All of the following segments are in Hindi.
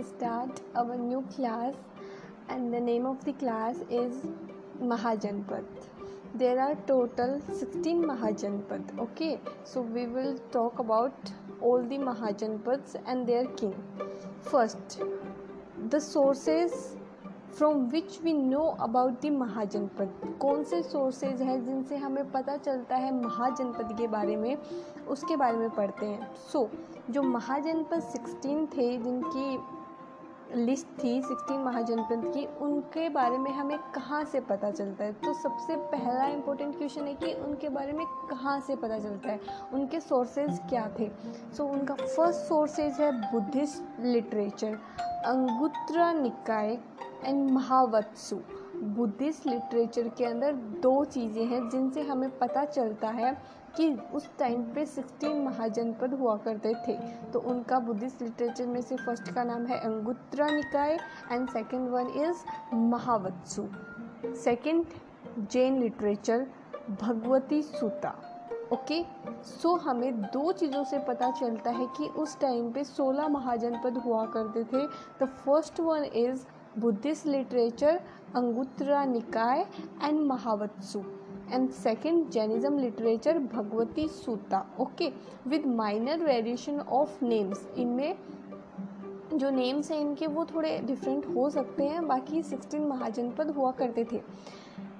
will start our new class and the name of the class is Mahajanpad. There are total 16 Mahajanpad. Okay, so we will talk about all the Mahajanpads and their king. First, the sources from which we know about the Mahajanapada कौन से सोर्सेज हैं जिनसे हमें पता चलता है महाजनपद के बारे में उसके बारे में पढ़ते हैं सो so, जो महाजनपद सिक्सटीन थे जिनकी लिस्ट थी सिक्सटीन महाजनपद की। उनके बारे में हमें कहाँ से पता चलता है? तो सबसे पहला इम्पोर्टेंट क्वेश्चन है कि उनके बारे में कहाँ से पता चलता है? उनके सोर्सेज क्या थे? सो so, उनका फ़र्स्ट सोर्सेज है Buddhist literature Anguttara Nikaya and महावत्सु। Buddhist literature के अंदर दो चीज़ें हैं जिनसे हमें पता चलता है कि उस टाइम पे 16 महाजनपद हुआ करते थे। तो उनका बुद्धिस्ट लिटरेचर में से फ़र्स्ट का नाम है Anguttara Nikaya and second one is महावत्सु second Jain literature Bhagavati Sutra okay so हमें दो चीज़ों से पता चलता है कि उस टाइम पे 16 महाजनपद हुआ करते थे। The first one is Buddhist literature Anguttara Nikaya and महावत्सु and second Jainism literature Bhagavati Sutra okay with minor variation of names इनमें जो नेम्स हैं इनके वो थोड़े डिफरेंट हो सकते हैं, बाकी सिक्सटीन महाजनपद हुआ करते थे।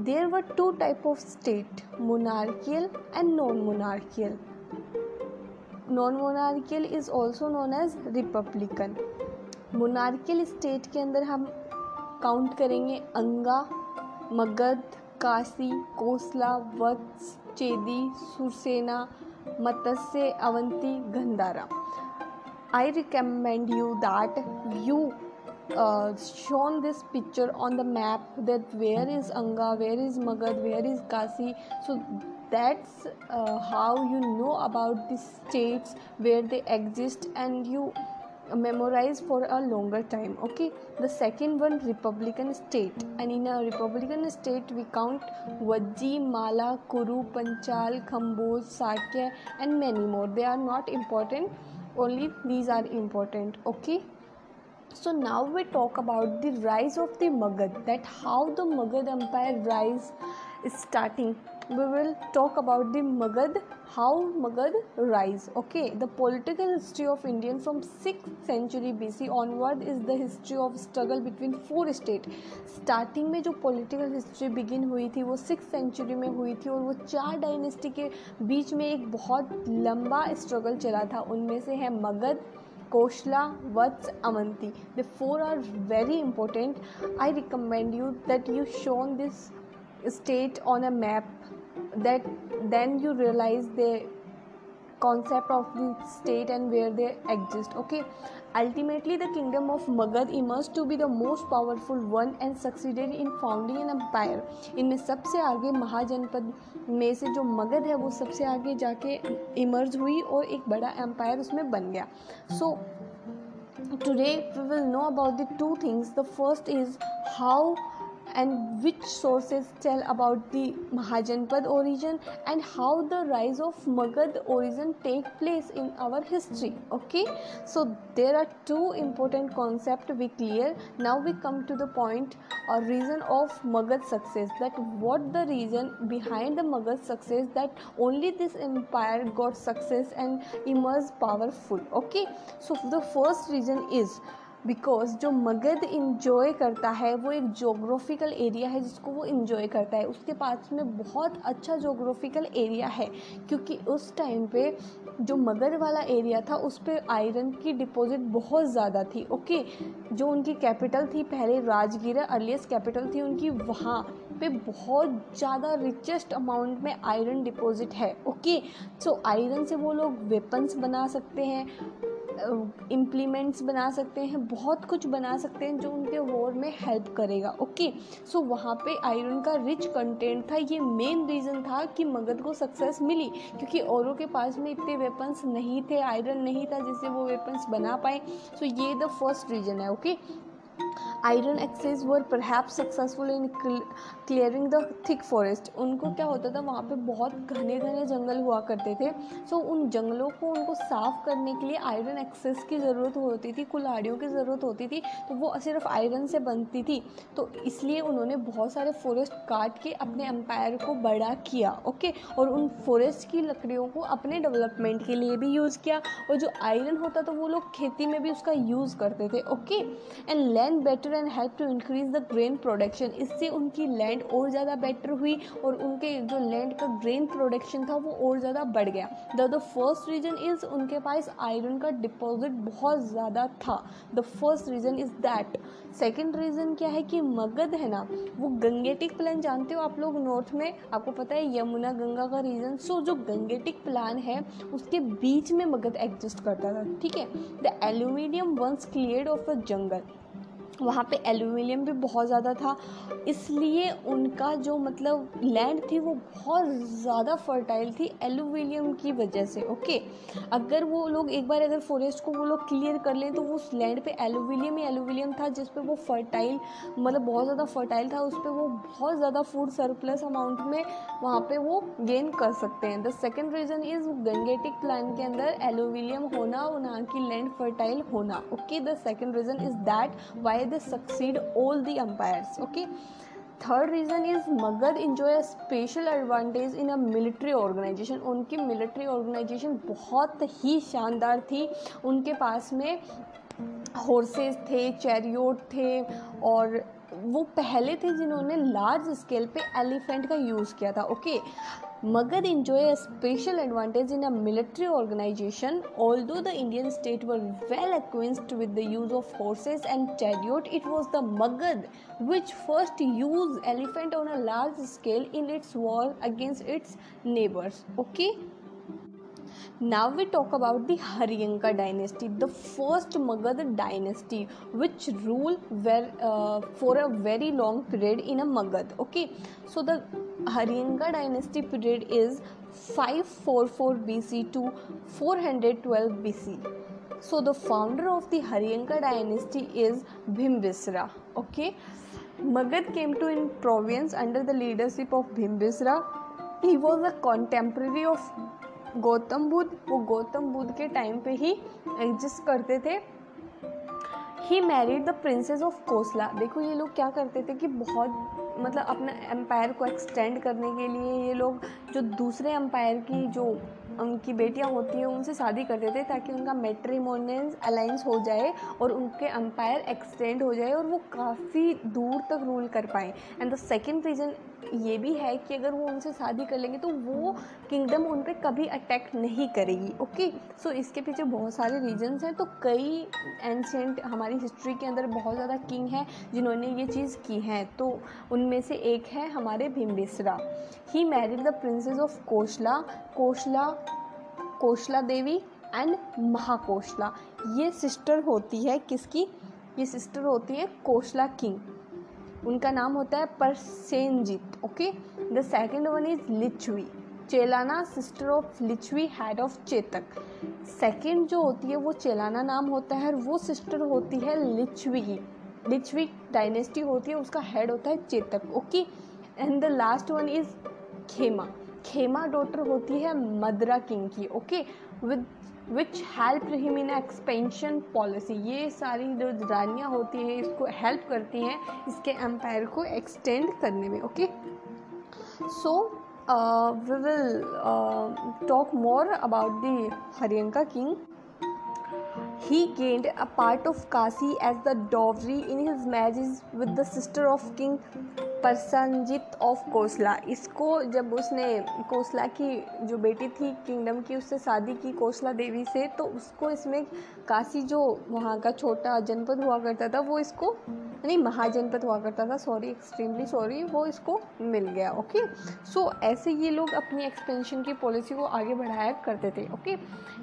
There were two type of state monarchial and non monarchial non monarchial is also known as republican monarchial state के अंदर हम काउंट करेंगे Anga, Magadha, Kashi, Kosala, Vatsa, Chedi, Surasena, Matsya, Avanti, Gandhara. I recommend you that you shown this picture on the map that where is Anga where is Magadha where is Kashi so that's how you know about this states where they exist and you memorize for a longer time okay? The second one republican state. And in a republican state we count vajji mala kuru panchal khamboj sakya and many more. They are not important. Only these are important okay? So now we talk about the rise of the magad that how the magad empire rise is starting we will talk about the Magad, how Magad rise. Okay, the political history of Indian from 6th century BC onward is the history of struggle between four states. starting में जो political history begin हुई थी वो सिक्स सेंचुरी में हुई थी और वो चार डायनेस्टी के बीच में एक बहुत लंबा स्ट्रगल चला था उनमें से है Magadha Kosala Vatsa Avanti the four are very important I recommend you that you shown this state on a map that then you realize the concept of the state and where they exist okay ultimately the kingdom of magad emerged to be the most powerful one and succeeded in founding an empire इनमें सबसे आगे महाजनपद में से जो मगध है वो सबसे आगे जाके इमर्ज हुई और एक बड़ा एम्पायर उसमें बन गया so today we will know about the two things the first is how and which sources tell about the Mahajanpad origin and how the rise of Magad origin take place in our history. Okay, so there are two important concepts we clear. Now we come to the point or reason of Magad success. That what the reason behind the Magad success that only this empire got success and emerged powerful. Okay, so the first reason is because जो मगध इन्जॉय करता है, वो एक जोग्राफिकल एरिया है जिसको वो इन्जॉय करता है। उसके पास में बहुत अच्छा जोग्राफिकल एरिया है, क्योंकि उस टाइम पे जो मगध वाला एरिया था, उस पर आयरन की डिपॉजिट बहुत ज़्यादा थी ओके जो उनकी कैपिटल थी, पहले राजगीर अर्लीस्ट कैपिटल थी उनकी, वहाँ पे बहुत ज़्यादा रिचेस्ट अमाउंट में आयरन डिपॉजिट है ओके सो आयरन से वो लोग वेपन्स बना सकते हैं इम्प्लीमेंट्स बना सकते हैं, बहुत कुछ बना सकते हैं जो उनके वॉर में हेल्प करेगा। ओके सो वहाँ पे आयरन का रिच कंटेंट था, ये मेन रीज़न था कि मगध को सक्सेस मिली, क्योंकि औरों के पास में इतने वेपन्स नहीं थे आयरन नहीं था जिससे वो वेपन्स बना पाए। सो so ये द फ़र्स्ट रीज़न है okay iron access were perhaps successful in clearing the thick forest उनको क्या होता था वहाँ पे बहुत घने घने जंगल हुआ करते थे। सो so, उन जंगलों को उनको साफ़ करने के लिए आयरन एक्सेस की ज़रूरत होती थी कुल्हाड़ियों की ज़रूरत होती थी तो वो सिर्फ़ आयरन से बनती थी। तो इसलिए उन्होंने बहुत सारे फॉरेस्ट काट के अपने एम्पायर को बड़ा किया ओके और उन फॉरेस्ट की लकड़ियों को अपने डेवलपमेंट के लिए भी यूज़ किया। और जो आयरन होता तो वो लोग खेती में भी उसका यूज़ करते थे okay and land better and help to increase the grain production इससे उनकी लैंड और ज़्यादा बेटर हुई और उनके जो लैंड का ग्रेन प्रोडक्शन था वो और ज़्यादा बढ़ गया। The the first reason is उनके पास आयरन का डिपॉजिट बहुत ज़्यादा था। The first reason is that second reason क्या है कि मगध है ना, वो गंगेटिक प्लान जानते हो आप लोग नॉर्थ में? आपको पता है यमुना गंगा का रीजन सो जो गंगेटिक प्लान है, उसके बीच में मगध एग्जिस्ट करता था, ठीक है? The aluminium once clear of the jungle वहाँ पे एल्यूमिनियम भी बहुत ज़्यादा था। इसलिए उनका जो मतलब लैंड थी वो बहुत ज़्यादा फर्टाइल थी एल्यूमिनियम की वजह से ओके अगर वो लोग एक बार अगर फॉरेस्ट को वो लोग क्लियर कर लें तो वो उस लैंड पे एल्यूमिनियम ही एल्यूमिनियम था, जिस पे वो फर्टाइल मतलब बहुत ज़्यादा फर्टाइल था, उस पर वो बहुत ज़्यादा फ़ूड सरप्लस अमाउंट में वहाँ पर वो गेन कर सकते हैं। The second reason is Gangetic plain के अंदर एल्यूमिनियम होना वहाँ की लैंड फर्टाइल होना okay the second reason is that why they succeed all the empires okay? Third reason is Magadha enjoy special advantage in a military organisation उनकी मिलिट्री ऑर्गेनाइजेशन बहुत ही शानदार थी। उनके पास में हॉर्सेस थे चैरियोट थे और वो पहले थे जिन्होंने लार्ज स्केल पे एलिफेंट का यूज़ किया था okay Magad enjoy a special advantage in a military organization. Although the Indian state were well acquainted with the use of horses and chariot, it was the Magad which first used elephant on a large scale in its war against its neighbors. Okay. Now we talk about the Haryanka dynasty, the first Magad dynasty, which ruled were, uh, for a very long period in a Magad. Okay, so the Haryanka dynasty period is 544 BC to 412 BC. So the founder of the Haryanka dynasty is Bhimbisra. Okay, Magad came to in province under the leadership of Bhimbisra. He was a contemporary of Gautam Buddha वो गौतम बुद्ध के टाइम पे ही एग्जिस्ट करते थे he married the princess of Kosala देखो ये लोग क्या करते थे कि बहुत मतलब अपना एम्पायर को एक्सटेंड करने के लिए ये लोग जो दूसरे एम्पायर की जो उनकी बेटियाँ होती हैं उनसे शादी करते थे ताकि उनका मेट्रीमोनियल अलाइंस हो जाए और उनके एम्पायर एक्सटेंड हो जाए और वो काफ़ी दूर तक रूल कर पाए। एंड द सेकेंड रीज़न ये भी है कि अगर वो उनसे शादी कर लेंगे तो वो किंगडम उन पर कभी अटैक नहीं करेगी ओके सो so, इसके पीछे बहुत सारे रीजन्स हैं। तो कई एंशेंट हमारी हिस्ट्री के अंदर बहुत ज़्यादा किंग हैं जिन्होंने ये चीज़ की है। तो उनमें से एक है हमारे Bimbisara. He married the princess of Kosala Kosala Kosala Devi and Mahakosala. ये सिस्टर होती है किसकी? ये सिस्टर होती है कोशला किंग उनका नाम होता है Prasenajit okay the second one is Licchavi Chellana sister of Licchavi head of Chetak. Second जो होती है, वो चेलाना नाम होता है वो सिस्टर होती है लिचवी की लिचवी डायनेस्टी होती है, उसका हेड होता है Chetak okay and the last one is Khema. Khema daughter होती है मदरा किंग की okay with which help him in expansion policy ये सारी जो रानियाँ होती हैं, इसको हेल्प करती हैं, इसके एम्पायर को एक्सटेंड करने में okay so we will talk more about the Haryanka king He gained a part of Kasi as the dowry in his marriage with the sister of King Prasenajit of Kosala. इसको जब उसने कोसला की जो बेटी थी किंगडम की, उससे शादी की कोसला देवी से तो उसको इसमें काशी जो वहाँ का छोटा जनपद हुआ करता था, वो इसको नहीं महाजनपद हुआ करता था सॉरी एक्सट्रीमली सॉरी वो इसको मिल गया ओके सो so, ऐसे ये लोग अपनी एक्सपेंशन की पॉलिसी को आगे बढ़ाया करते थे ओके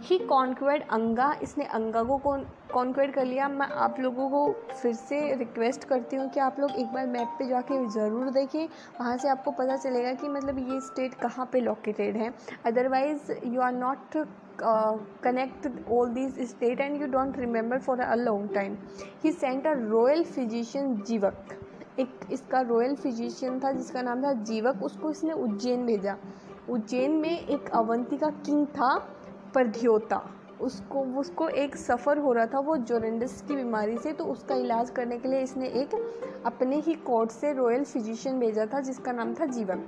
ही कॉन्क्वेड अंगा इसने अंगा को कॉन्क्वेड कर लिया। मैं आप लोगों को फिर से रिक्वेस्ट करती हूँ कि आप लोग एक बार मैप पे जाके ज़रूर देखें। वहाँ से आपको पता चलेगा कि मतलब ये स्टेट कहाँ पे लोकेटेड है। Otherwise you are not connect all this state and you don't remember for a long time he sent a royal physician Jivaka एक इसका रॉयल फिजिशियन था जिसका नाम था जीवक उसको इसने उज्जैन भेजा। उज्जैन में एक अवंती का किंग था, प्रध्योता। उसको उसको एक सफ़र हो रहा था वो जोरेंडस की बीमारी से तो उसका इलाज करने के लिए इसने एक अपने ही कोर्ट से रॉयल फिजिशियन भेजा था जिसका नाम था जीवन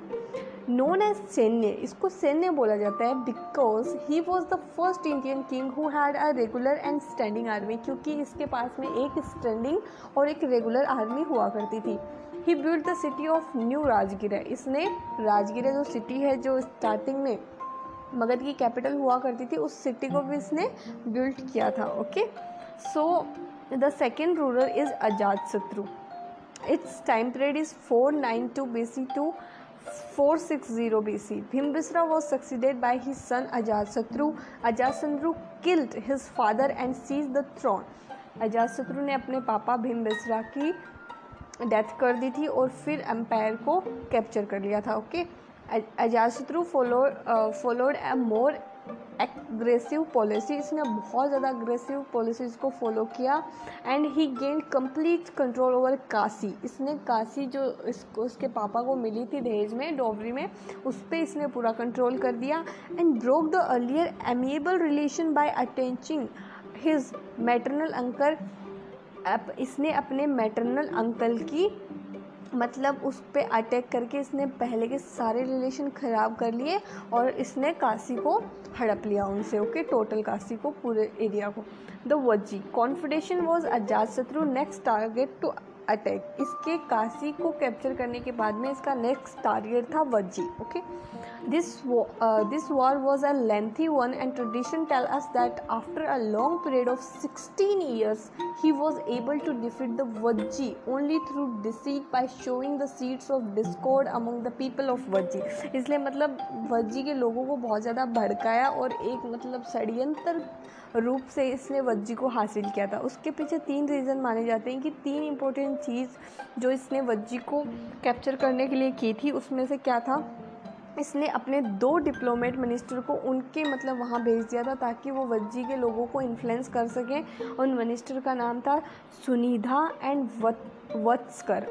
नोन एज सैन्य इसको सैन्य बोला जाता है because he was the first Indian king who had a regular and standing army क्योंकि इसके पास में एक स्टैंडिंग और एक रेगुलर आर्मी हुआ करती थी। He build the city of new Rajgir इसने राजगिर जो सिटी है, जो स्टार्टिंग में मगध की कैपिटल हुआ करती थी, उस सिटी को भी इसने बिल्ड किया था okay so the second ruler is Ajatashatru it's time period is four nine two B C to four six zero B C Bimbisara was succeeded by his son Ajatashatru Ajatashatru killed his father and seize the throne Ajatashatru ने अपने पापा भीम बिसरा की डेथ कर दी थी और फिर एम्पायर को कैप्चर कर लिया था okay Ajatashatru follow followed a more aggressive policy इसने बहुत ज़्यादा अग्रेसिव पॉलिसीज़ को फॉलो किया and he gain complete control over Kashi. इसने काशी जो इसको, उसके पापा को मिली थी दहेज में, डोबरी में, उस पर इसने पूरा कंट्रोल कर दिया and broke the earlier amiable relation by attaching his maternal uncle इसने अपने मैटरनल अंकल की मतलब उस पर अटैक करके इसने पहले के सारे रिलेशन ख़राब कर लिए और इसने काशी को हड़प लिया उनसे ओके टोटल काशी को, पूरे एरिया को। द वजी कॉन्फिडेशन वॉज़ अजात शत्रु नेक्स्ट टारगेट टू अटैक। इसके काशी को कैप्चर करने के बाद में इसका नेक्स्ट टारगेट था Vajji okay this this war was a lengthy one and tradition tell us that after a long period of sixteen years he was able to defeat the Vajji only through deceit by showing the seeds of discord among the people of Vajji इसलिए मतलब वज्जी के लोगों को बहुत ज़्यादा भड़काया और एक मतलब षडयंत्र रूप से इसने वज्जी को हासिल किया था। उसके पीछे तीन रीज़न माने जाते हैं कि तीन इंपॉर्टेंट चीज़ जो इसने वज्जी को कैप्चर करने के लिए की थी, उसमें से क्या था? इसने अपने दो डिप्लोमेट मिनिस्टर को उनके मतलब वहाँ भेज दिया था ताकि वो वज्जी के लोगों को इन्फ्लुएंस कर सकें। उन मिनिस्टर का नाम था Sunidha and Vatsakar.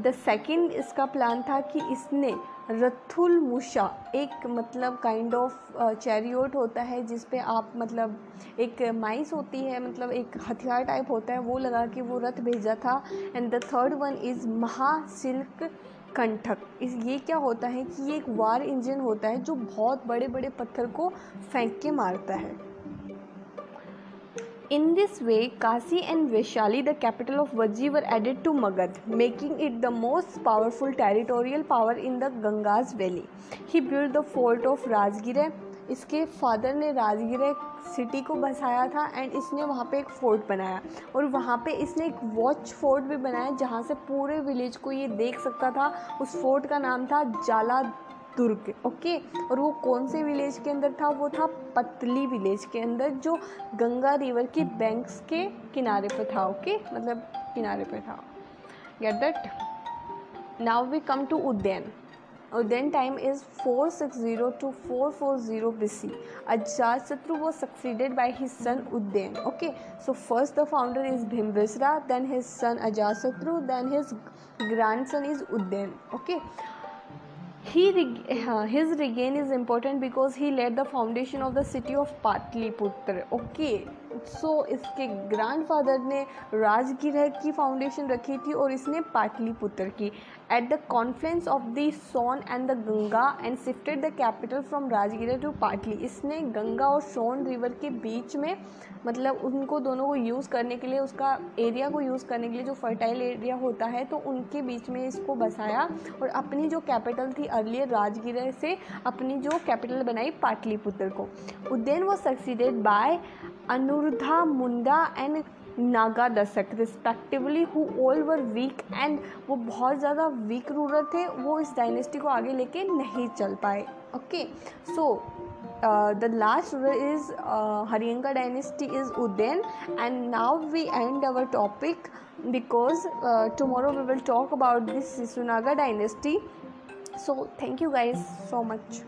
The second इसका प्लान था कि इसने रथुल मुशा एक मतलब काइंड ऑफ़ चैरियोट होता है जिस पे आप मतलब एक माइस होती है मतलब एक हथियार टाइप होता है, वो लगा के वो रथ भेजा था। And the third one is महासिल्क कंठक। इस, ये क्या होता है कि ये एक वार इंजन होता है जो बहुत बड़े बड़े पत्थर को फेंक के मारता है। In this way, Kasi and Vaishali, the capital of Vajji, were added to Magad, making it the most powerful territorial power in the Ganga's valley. He built the fort of Rajgire. इसके फादर ने राजगिरे सिटी को बसाया था एंड इसने वहाँ पे एक फोर्ट बनाया और वहाँ पे इसने एक वॉच फोर्ट भी बनाया जहाँ से पूरे विलेज को ये देख सकता था उस फोर्ट का नाम था जाला तुर्क, ओके? और वो कौन से विलेज के अंदर था? वो था पतली विलेज के अंदर, जो गंगा रिवर की बैंक्स के किनारे पर था, ओके? मतलब किनारे पर था। Get that now we come to Udayin Udayin time is four six zero to four four zero B C Ajatshatru वो succeeded by his son Udayin okay so first the founder is Bimbisara then his son Ajatshatru then his grandson is Udayin okay? He uh, his regain is important because he laid the foundation of the city of Patliputra. Okay, so so, इसके ग्रैंडफादर ने राजगिर की फाउंडेशन रखी थी और इसने पाटलिपुत्र की। At the confluence of the Son and the Ganga and shifted the capital from Rajgir to Patali इसने गंगा और सोन रिवर के बीच में मतलब उनको दोनों को यूज़ करने के लिए उसका एरिया को यूज़ करने के लिए जो फर्टाइल एरिया होता है तो उनके बीच में इसको बसाया और अपनी जो कैपिटल थी अर्लियर राजगिर से अपनी जो कैपिटल बनाई पाटलिपुत्र को। उद्देन वो succeeded by Anuruddha Munda and Naga Dasak respectively who all were weak and वो बहुत ज़्यादा वीक रूरल थे वो इस डायनेस्टी को आगे लेके नहीं चल पाए okay so uh, ruler is uh, Haryanka dynasty is Udayan and now we end our topic because uh, tomorrow we will talk about this Sisunaga dynasty so thank you guys so much